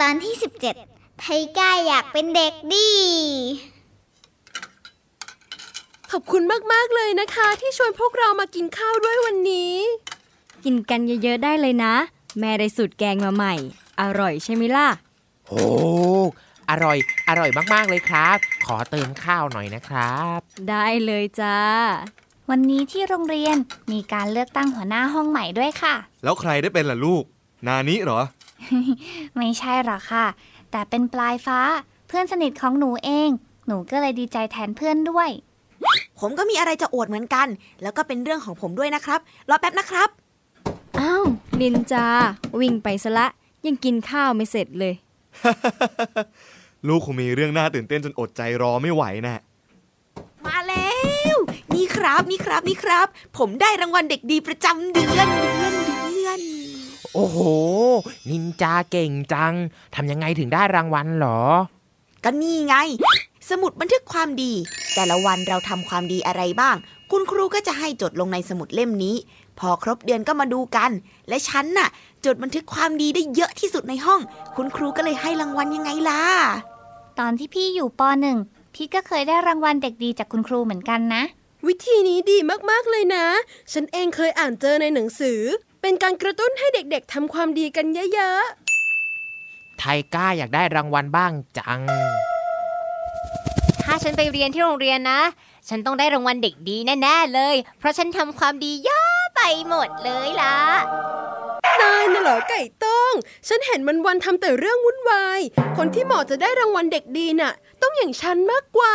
ตอนที่ 17ไทก้าอยากเป็นเด็กดี ขอบคุณมาก ๆ เลยนะคะ ที่ชวนพวกเรามากินข้าวด้วยวันนี้ กินกันเยอะ ๆ ได้เลยนะ แม่ได้สูตรแกงมาใหม่ อร่อยใช่ไหมล่ะ โอ้ อร่อย อร่อยมาก ๆ เลยครับ ขอเติมข้าวหน่อยนะครับ ได้เลยจ้า วันนี้ที่โรงเรียนมีการเลือกตั้งหัวหน้าห้องใหม่ด้วยค่ะ แล้วใครได้เป็นล่ะลูก นานิเหรอ ไม่ใช่หรอกค่ะ แต่เป็นปลายฟ้าเพื่อนสนิทของหนูเอง หนูก็เลยดีใจแทนเพื่อนด้วย ผมก็มีอะไรจะอวดเหมือนกัน แล้วก็เป็นเรื่องของผมด้วยนะครับ รอแป๊บนะครับ อ้าวนินจา วิ่งไปซะละ ยังกินข้าวไม่เสร็จเลย ลูกคงมีเรื่องน่าตื่นเต้นจนอดใจรอไม่ไหวแน่มาแล้ว นี่ครับนี่ครับนี่ครับ ผมได้รางวัลเด็กดีประจำเดือนเดือนเดือน โอ้โห นินจาเก่งจัง ทำยังไงถึงได้รางวัลเหรอ ก็นี่ไง สมุดบันทึกความดี แต่ละวันเราทำความดีอะไรบ้าง คุณครูก็จะให้จดลงในสมุดเล่มนี้ พอครบเดือนก็มาดูกัน และฉันน่ะ จดบันทึกความดีได้เยอะที่สุดในห้อง คุณครูก็เลยให้รางวัลยังไงล่ะ ตอนที่พี่อยู่ปหนึ่งพี่ก็เคยได้รางวัลเด็กดีจากคุณครูเหมือนกันนะวิธีนี้ดีมาก ๆ เลยนะ ฉันเองเคยอ่านเจอในหนังสือ เป็นการกระตุ้นให้เด็กๆทำความดีกันเยอะไทก้าอยากได้รางวัลบ้างจัง ถ้าฉันไปเรียนที่โรงเรียนนะ ฉันต้องได้รางวัลเด็กดีแน่ๆเลย เพราะฉันทำความดีเยอะไปหมดเลยล่ะๆนายน่ะเหรอไก่ต้งฉันเห็นมันวันๆทำแต่เรื่องวุ่นวาย คนที่เหมาะจะได้รางวัลเด็กดีน่ะ ต้องอย่างฉันมากกว่า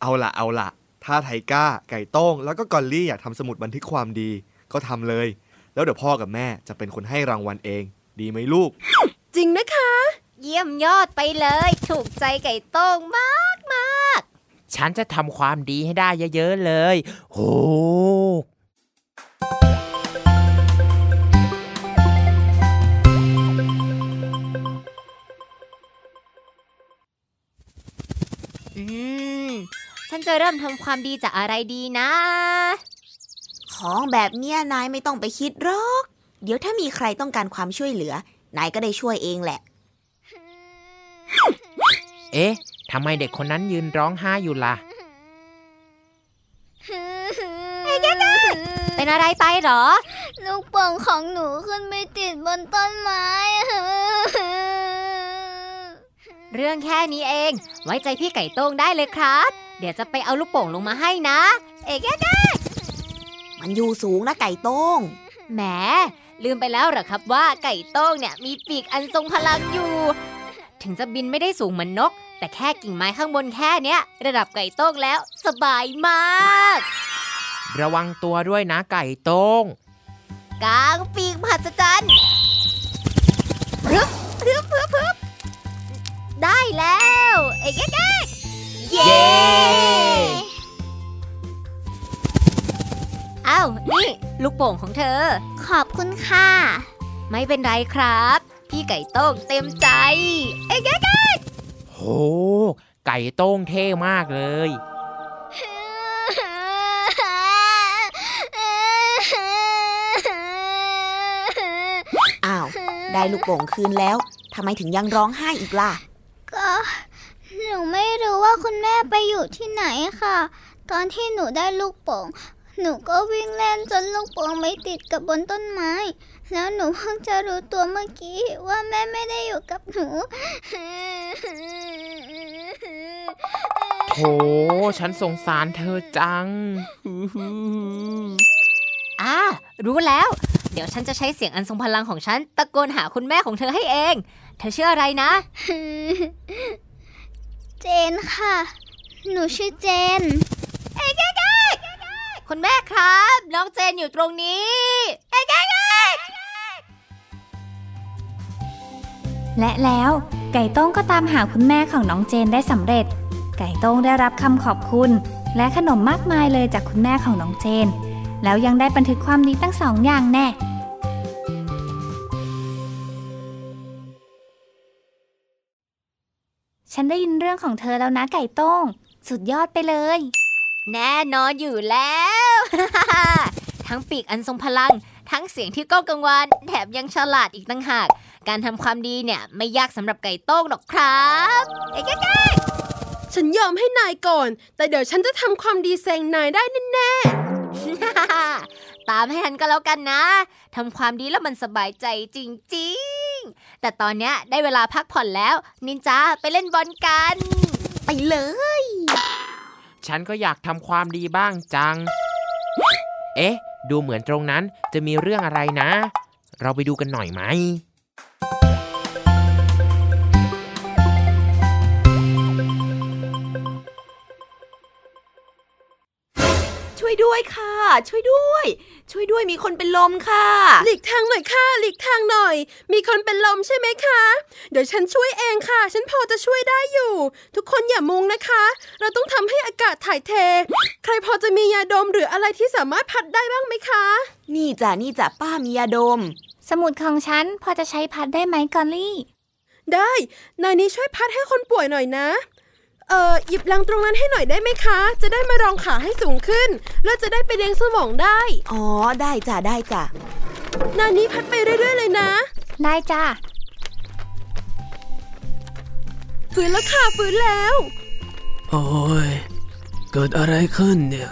เอาละเอาละถ้าไทก้า ไก่โต้งแล้วก็กอลลี่อยากทำสมุดบันทึกความดี ก็ทำเลย แล้วเดี๋ยวพ่อกับแม่จะเป็นคนให้รางวัลเอง ดีไหมลูก จริงนะคะ เยี่ยมยอดไปเลย ถูกใจไก่โต้งมากมากฉันจะทำความดีให้ได้เยอะๆเลย โหๆอืม ฉันจะเริ่มทำความดีจากอะไรดีนะ ของแบบเนี้ยนายไม่ต้องไปคิดหรอก เดี๋ยวถ้ามีใครต้องการความช่วยเหลือ นายก็ได้ช่วยเองแหละ เอ๊ะทำไมเด็กคนนั้นยืนร้องไห้อยู่ล่ะ เป็นอะไรไปเหรอ ลูกโป่งของหนูขึ้นไปติดบนต้นไม้ เรื่องแค่นี้เอง ไว้ใจพี่ไก่โต้งได้เลยครับ เดี๋ยวจะไปเอาลูกโป่งลงมาให้นะ เอ๊ะ มันอยู่สูงนะไก่โต้ง แหม ลืมไปแล้วเหรอครับว่าไก่โต้งเนี่ยมีปีกอันทรงพลังอยู่ ถึงจะบินไม่ได้สูงเหมือนนก แต่แค่กิ่งไม้ข้างบนแค่เนี้ย ระดับไก่โต้งแล้วสบายมาก ระวังตัวด้วยนะไก่โต้งกลางปีกมหัศจรรย์รึบรึบรึบรึบได้แล้ว เอ๊ะเอ๊ะเอ๊ะเย้ อ้าว นี่ ลูกโป่งของเธอ ขอบคุณค่ะ ไม่เป็นไรครับ พี่ไก่โต้งเต็มใจ เอ๊ะเอ๊ะเอ๊ะโห ไก่โต้งเท่มากเลย อ้าว ได้ลูกโป่งคืนแล้ว ทำไมถึงยังร้องไห้อีกล่ะ ก็หนูไม่รู้ว่าคุณแม่ไปอยู่ที่ไหนค่ะ ตอนที่หนูได้ลูกโป่ง หนูก็วิ่งเล่นจนลูกโป่งไม่ติดกับบนต้นไม้ แล้วหนูเพิ่งจะรู้ตัวเมื่อกี้ว่าแม่ไม่ได้อยู่กับหนูโถฉันสงสารเธอจังอ่ารู้แล้ว เดี๋ยวฉันจะใช้เสียงอันทรงพลังของฉัน ตะโกนหาคุณแม่ของเธอให้เอง เธอชื่ออะไรนะ เจนค่ะ หนูชื่อเจน คุณแม่ครับ น้องเจนอยู่ตรงนี้ เอ๊ะและแล้วไก่โต้งก็ตามหาคุณแม่ของน้องเจนได้สำเร็จ ไก่โต้งได้รับคำขอบคุณ และขนมมากมายเลยจากคุณแม่ของน้องเจน แล้วยังได้บันทึกความดีตั้งสองอย่างแน่ฉันได้ยินเรื่องของเธอแล้วนะไก่โต้ง สุดยอดไปเลย แน่นอนอยู่แล้ว ทั้งปีกอันทรงพลัง ทั้งเสียงที่ก้องกังวาน แถมยังฉลาดอีกตั้งหาก การทำความดีเนี่ย ไม่ยากสำหรับไก่โต้งหรอกครับเอ๊ะแกฉันยอมให้นายก่อน แต่เดี๋ยวฉันจะทำความดีแซงนายได้แน่ตามให้ทันก็แล้วกันนะทำความดีแล้วมันสบายใจจริงๆ แต่ตอนเนี้ยได้เวลาพักผ่อนแล้ว นินจาไปเล่นบอลกัน ไปเลย ฉันก็อยากทำความดีบ้างจัง เอ๊ะ ดูเหมือนตรงนั้นจะมีเรื่องอะไรนะ เราไปดูกันหน่อยไหม ช่วยด้วยค่ะ ช่วยด้วย ช่วยด้วยมีคนเป็นลมค่ะๆหลีกทางหน่อยค่ะ หลีกทางหน่อย มีคนเป็นลมใช่ไหมคะ เดี๋ยวฉันช่วยเองค่ะ ฉันพอจะช่วยได้อยู่ ทุกคนอย่ามุงนะคะ เราต้องทำให้อากาศถ่ายเท ใครพอจะมียาดมหรืออะไรที่สามารถพัดได้บ้างไหมคะ นี่จ้ะนี่จ้ะป้ามียาดม สมุดของฉันพอจะใช้พัดได้ไหมกอลลี่ ได้ นายนี้ช่วยพัดให้คนป่วยหน่อยนะ เอ่อหยิบลังตรงนั้นให้หน่อยได้ไหมคะ จะได้มารองขาให้สูงขึ้น แล้วจะได้ไปเลี้ยงสมองได้ อ๋อ ได้จ้ะ ได้จ้ะ นายนี้พัดไปเรื่อยๆเลยนะ ได้จ้าฟื้นแล้วค่ะฟื้นแล้ว โอ้ย เกิดอะไรขึ้นเนี่ย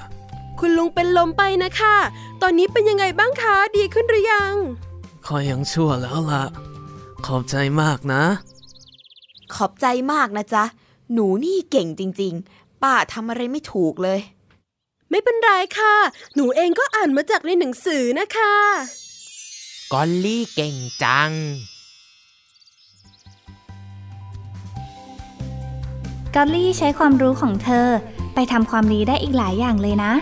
คุณลุงเป็นลมไปนะคะ ตอนนี้เป็นยังไงบ้างคะ ดีขึ้นหรือยังคอยยังชั่วแล้วล่ะ ขอบใจมากนะ ขอบใจมากนะจ๊ะ หนูนี่เก่งจริง ๆ ป้าทำอะไรไม่ถูกเลย ไม่เป็นไรค่ะ หนูเองก็อ่านมาจากในหนังสือนะคะกอลลี่เก่งจัง กอลลี่ใช้ความรู้ของเธอ ไปทำความดีได้อีกหลายอย่างเลยนะ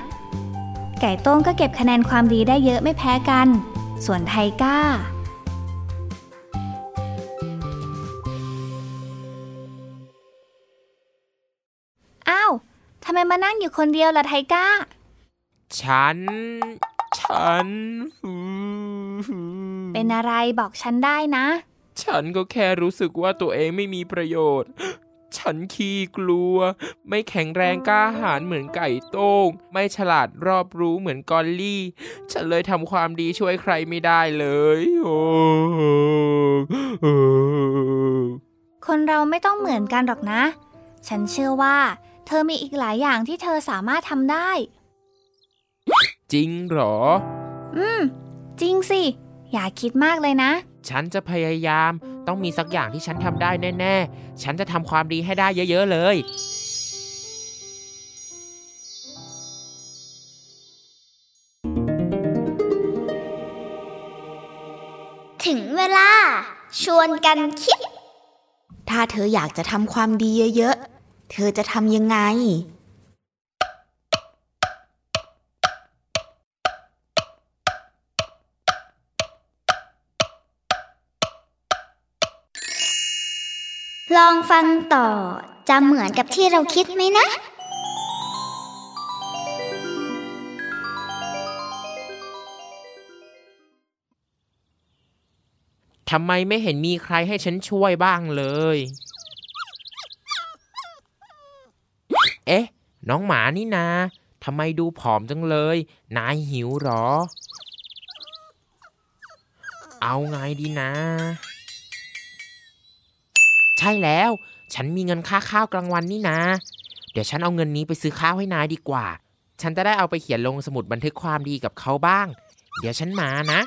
ไก่โต้งก็เก็บคะแนนความดีได้เยอะไม่แพ้กัน ส่วนไทก้า ไมมานั่งอยู่คนเดียวล่ะไทก้า ฉัน ฉัน เป็นอะไรบอกฉันได้นะ ฉันก็แค่รู้สึกว่าตัวเองไม่มีประโยชน์ ฉันขี้กลัว ไม่แข็งแรงกล้าหาญเหมือนไก่โต้ง ไม่ฉลาดรอบรู้เหมือนกอลลี่ ฉันเลยทำความดีช่วยใครไม่ได้เลย โอ้คนเราไม่ต้องเหมือนกันหรอกนะ ฉันเชื่อว่า เธอมีอีกหลายอย่างที่เธอสามารถทำได้ จริงเหรอ อืม จริงสิ อย่าคิดมากเลยนะ ฉันจะพยายามต้องมีสักอย่างที่ฉันทำได้แน่ๆ ฉันจะทำความดีให้ได้เยอะๆเลย ถึงเวลา ชวนกันคิด ถ้าเธออยากจะทำความดีเยอะๆ เธอจะทำยังไง ลองฟังต่อ จะเหมือนกับที่เราคิดไหมนะ ทำไมไม่เห็นมีใครให้ฉันช่วยบ้างเลย เอ๊ะ น้องหมานี่นาทำไมดูผอมจังเลย นายหิวหรอ เอาไงดีนะ ใช่แล้ว ฉันมีเงินค่าข้าวกลางวันนี่นะ เดี๋ยวฉันเอาเงินนี้ไปซื้อข้าวให้นายดีกว่า ฉันจะได้เอาไปเขียนลงสมุดบันทึกความดีกับเขาบ้าง เดี๋ยวฉันมานะ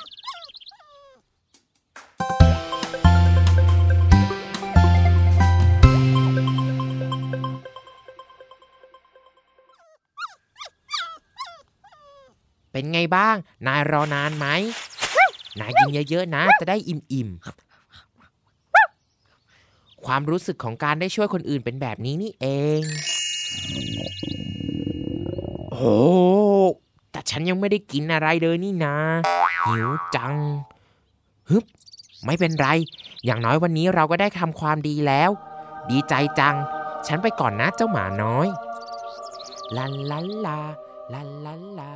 เป็นไงบ้าง นายรอนานไหม นายกินเยอะๆนะ จะได้อิ่มๆ ความรู้สึกของการได้ช่วยคนอื่นเป็นแบบนี้นี่เอง โอ้แต่ฉันยังไม่ได้กินอะไรเลยนี่นาหิวจัง ฮึบ ไม่เป็นไร อย่างน้อยวันนี้เราก็ได้ทำความดีแล้ว ดีใจจัง ฉันไปก่อนนะเจ้าหมาน้อยลันลันลาลันลันลา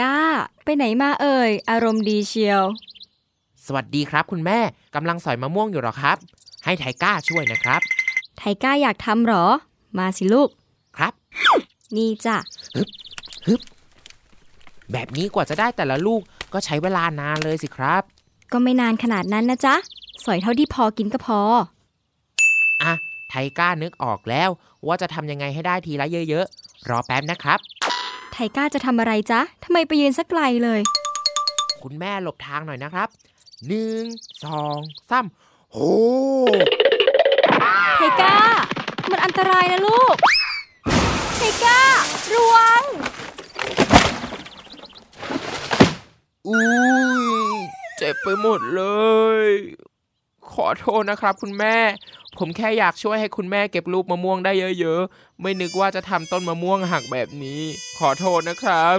ก้า ไปไหนมาเอ่ย อารมณ์ดีเชียว สวัสดีครับคุณแม่กำลังสอยมะม่วงอยู่หรอครับ ให้ไทก้าช่วยนะครับ ไทก้าอยากทำหรอ มาสิลูก ครับ นี่จ้ะแบบนี้กว่าจะได้แต่ละลูกก็ใช้เวลานานเลยสิครับ ก็ไม่นานขนาดนั้นนะจ๊ะ สอยเท่าที่พอกินก็พอ อะ ไทก้านึกออกแล้วว่าจะทำยังไงให้ได้ทีละเยอะๆ รอแป๊บนะครับ ไทก้าจะทำอะไรจ๊ะทำไมไปยืนสักไกลเลย คุณแม่หลบทางหน่อยนะครับหนึ่งสองสามโหไทก้า มันอันตรายนะลูกไทก้า ระวัง อุ้ย เจ็บไปหมดเลย ขอโทษนะครับคุณแม่ ผมแค่อยากช่วยให้คุณแม่เก็บลูกมะม่วงได้เยอะๆ ไม่นึกว่าจะทำต้นมะม่วงหักแบบนี้ ขอโทษนะครับ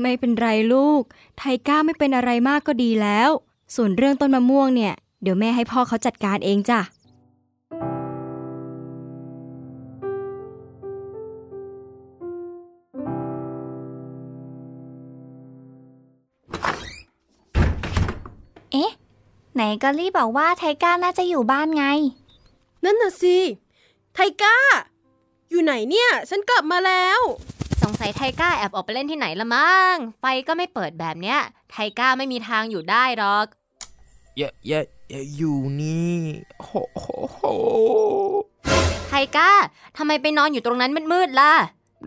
ไม่เป็นไรลูก ไทก้าไม่เป็นอะไรมากก็ดีแล้ว ส่วนเรื่องต้นมะม่วงเนี่ย เดี๋ยวแม่ให้พ่อเขาจัดการเองจ้ะ นกอลลี่บอกว่าไทก้าน่าจะอยู่บ้านไง นั่นน่ะสิ ไทก้า อยู่ไหนเนี่ย ฉันกลับมาแล้ว สงสัยไทก้าแอบออกไปเล่นที่ไหนละมั้ง ไฟก็ไม่เปิดแบบเนี้ย ไทก้าไม่มีทางอยู่ได้หรอก อย่าอย่าอย่าอยู่นี่โหโหโหไทก้าทำไมไปนอนอยู่ตรงนั้นมืดๆล่ะ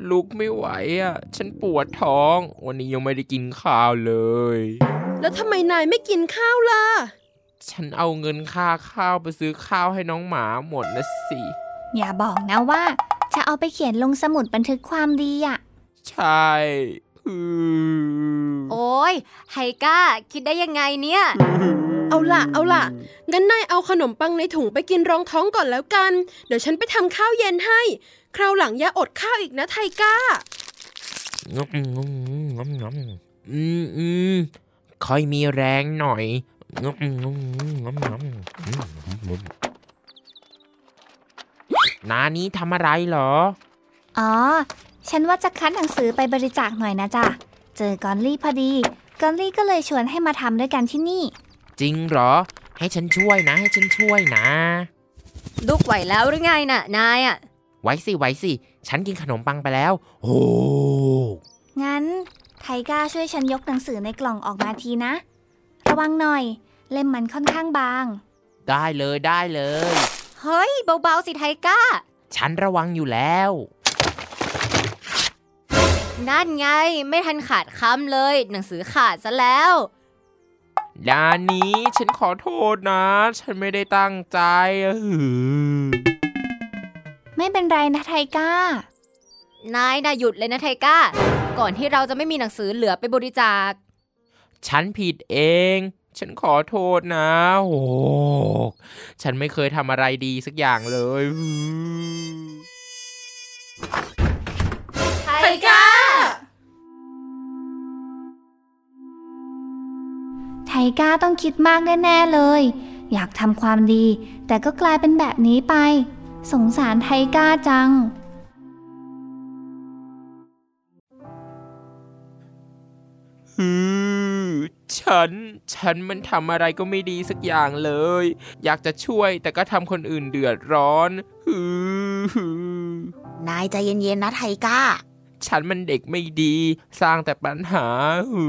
ลุกไม่ไหวอะ ฉันปวดท้อง วันนี้ยังไม่ได้กินข้าวเลย แล้วทำไมนายไม่กินข้าวล่ะ ฉันเอาเงินค่าข้าวไปซื้อข้าวให้น้องหมาหมดนะสิ อย่าบอกนะว่า จะเอาไปเขียนลงสมุดบันทึกความดีอะใช่อือโอ้ยไทก้า คิดได้ยังไงเนี่ย เอาล่ะ เอาล่ะ งั้นนายเอาขนมปังในถุงไปกินรองท้องก่อนแล้วกัน เดี๋ยวฉันไปทำข้าวเย็นให้ คราวหลังอย่าอดข้าวอีกนะไทก้างมงมงมงมอืมอืมค่อยมีแรงหน่อย งมงมงมงมอืมงมนานี้ทำอะไรเหรอ อ๋อ ฉันว่าจะคัดหนังสือไปบริจาคหน่อยนะจ๊ะ เจอกอลลี่พอดี กอลลี่ก็เลยชวนให้มาทำด้วยกันที่นี่ จริงเหรอ ให้ฉันช่วยนะ ให้ฉันช่วยนะลูกไหวแล้วหรือไงน่ะ นายอะไว้สิไว้สิ ฉันกินขนมปังไปแล้ว โอ้ งั้นไทก้าช่วยฉันยกหนังสือในกล่องออกมาทีนะ ระวังหน่อย เล่มมันค่อนข้างบาง ได้เลยได้เลย เฮ้ย เบาๆสิไทก้า ฉันระวังอยู่แล้ว นั่นไง ไม่ทันขาดคำเลย หนังสือขาดซะแล้วดานนี้ฉันขอโทษนะ ฉันไม่ได้ตั้งใจอะหือไม่เป็นไรนะไทก้า นายน่ะหยุดเลยนะไทก้า ก่อนที่เราจะไม่มีหนังสือเหลือไปบริจาค ฉันผิดเอง ฉันขอโทษนะ โอ้ฉันไม่เคยทำอะไรดีสักอย่างเลยหือไทก้า ไทก้าต้องคิดมากแน่ๆเลย อยากทำความดี แต่ก็กลายเป็นแบบนี้ไป สงสารไทก้าจังฮือ ฉัน ฉันมันทำอะไรก็ไม่ดีสักอย่างเลย อยากจะช่วยแต่ก็ทำคนอื่นเดือดร้อนฮือฮือนายใจเย็นๆนะไทก้า ฉันมันเด็กไม่ดี สร้างแต่ปัญหาฮื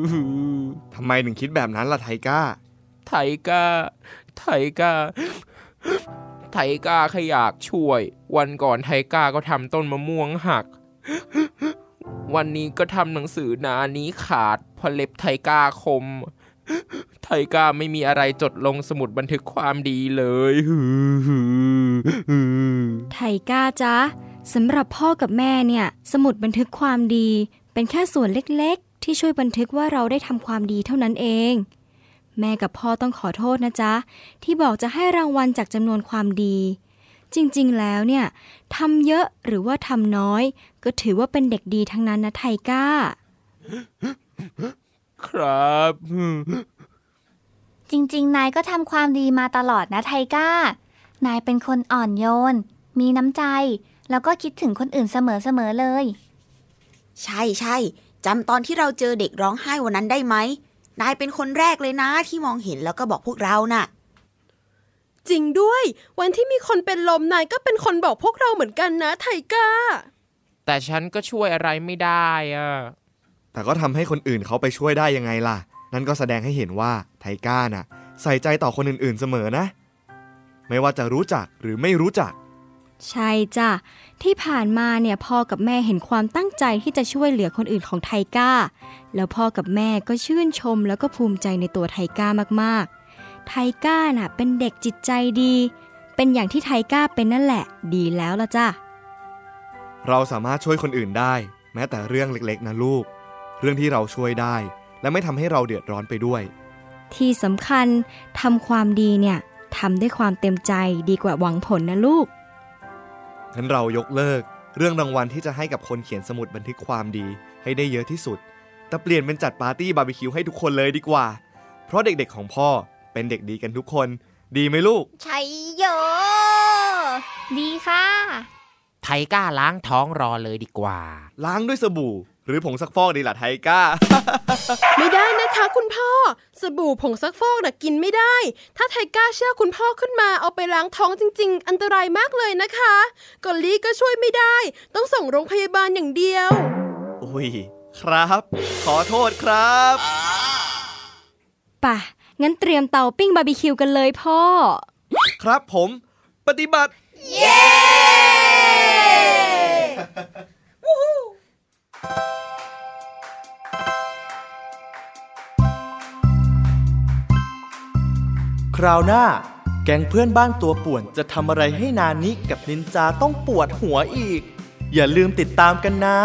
อฮือทำไมถึงคิดแบบนั้นล่ะไทก้า ไทก้า ไทก้า ไทก้าแค่อยากช่วย วันก่อนไทก้าก็ทำต้นมะม่วงหัก วันนี้ก็ทำหนังสือหนานี้ขาดพราะเล็บไทก้าคม ไทก้าไม่มีอะไรจดลงสมุดบันทึกความดีเลยไทก้าจ๊ะสำหรับพ่อกับแม่เนี่ย สมุดบันทึกความดี เป็นแค่ส่วนเล็กๆ ที่ช่วยบันทึกว่าเราได้ทำความดีเท่านั้นเอง แม่กับพ่อต้องขอโทษนะจ๊ะ ที่บอกจะให้รางวัลจากจำนวนความดี จริงๆ แล้วเนี่ยทำเยอะหรือว่าทำน้อย ก็ถือว่าเป็นเด็กดีทั้งนั้นนะไทก้า ครับ จริงๆ นายก็ทำความดีมาตลอดนะไทก้า นายเป็นคนอ่อนโยน มีน้ำใจ แล้วก็คิดถึงคนอื่นเสมอๆ เลย ใช่ใช่จำตอนที่เราเจอเด็กร้องไห้วันนั้นได้ไหม นายเป็นคนแรกเลยนะที่มองเห็นแล้วก็บอกพวกเราน่ะ จริงด้วย วันที่มีคนเป็นลมนายก็เป็นคนบอกพวกเราเหมือนกันนะไทก้า แต่ฉันก็ช่วยอะไรไม่ได้อะแต่ก็ทำให้คนอื่นเขาไปช่วยได้ยังไงล่ะ นั่นก็แสดงให้เห็นว่าไทก้าน่ะ ใส่ใจต่อคนอื่นๆเสมอนะ ไม่ว่าจะรู้จักหรือไม่รู้จัก ใช่จ้ะ ที่ผ่านมาเนี่ยพ่อกับแม่เห็นความตั้งใจที่จะช่วยเหลือคนอื่นของไทก้า แล้วพ่อกับแม่ก็ชื่นชมแล้วก็ภูมิใจในตัวไทก้ามากๆ ไทก้าน่ะเป็นเด็กจิตใจดี เป็นอย่างที่ไทก้าเป็นนั่นแหละ ดีแล้วละจ้ะ เราสามารถช่วยคนอื่นได้ แม้แต่เรื่องเล็กๆ นะลูก เรื่องที่เราช่วยได้ และไม่ทำให้เราเดือดร้อนไปด้วย ที่สำคัญทำความดีเนี่ยทำด้วยความเต็มใจดีกว่าหวังผลนะลูก งั้นเรายกเลิก เรื่องรางวัลที่จะให้กับคนเขียนสมุดบันทึกความดีให้ได้เยอะที่สุด แต่เปลี่ยนเป็นจัดปาร์ตี้บาร์บีคิวให้ทุกคนเลยดีกว่า เพราะเด็กๆของพ่อ เป็นเด็กดีกันทุกคน ดีไหมลูกชัยโย ดีค่ะ ไทก้าล้างท้องรอเลยดีกว่า ล้างด้วยสบู่ หรือผงซักฟอกดีล่ะไทก้า ไม่ได้นะคะคุณพ่อ สบู่ผงซักฟอกน่ะกินไม่ได้ ถ้าไทก้าเชื่อคุณพ่อขึ้นมาเอาไปล้างท้องจริง ๆ อันตรายมากเลยนะคะกอลลี่ก็ช่วยไม่ได้ ต้องส่งโรงพยาบาลอย่างเดียว อุ้ย ครับ ขอโทษครับ ป่ะ งั้นเตรียมเตาปิ้งบาร์บีคิวกันเลยพ่อ ครับผมปฏิบัติคราวหน้า แก๊งเพื่อนบ้านตัวป่วนจะทำอะไรให้นานิกับนินจาต้องปวดหัวอีก อย่าลืมติดตามกันนะ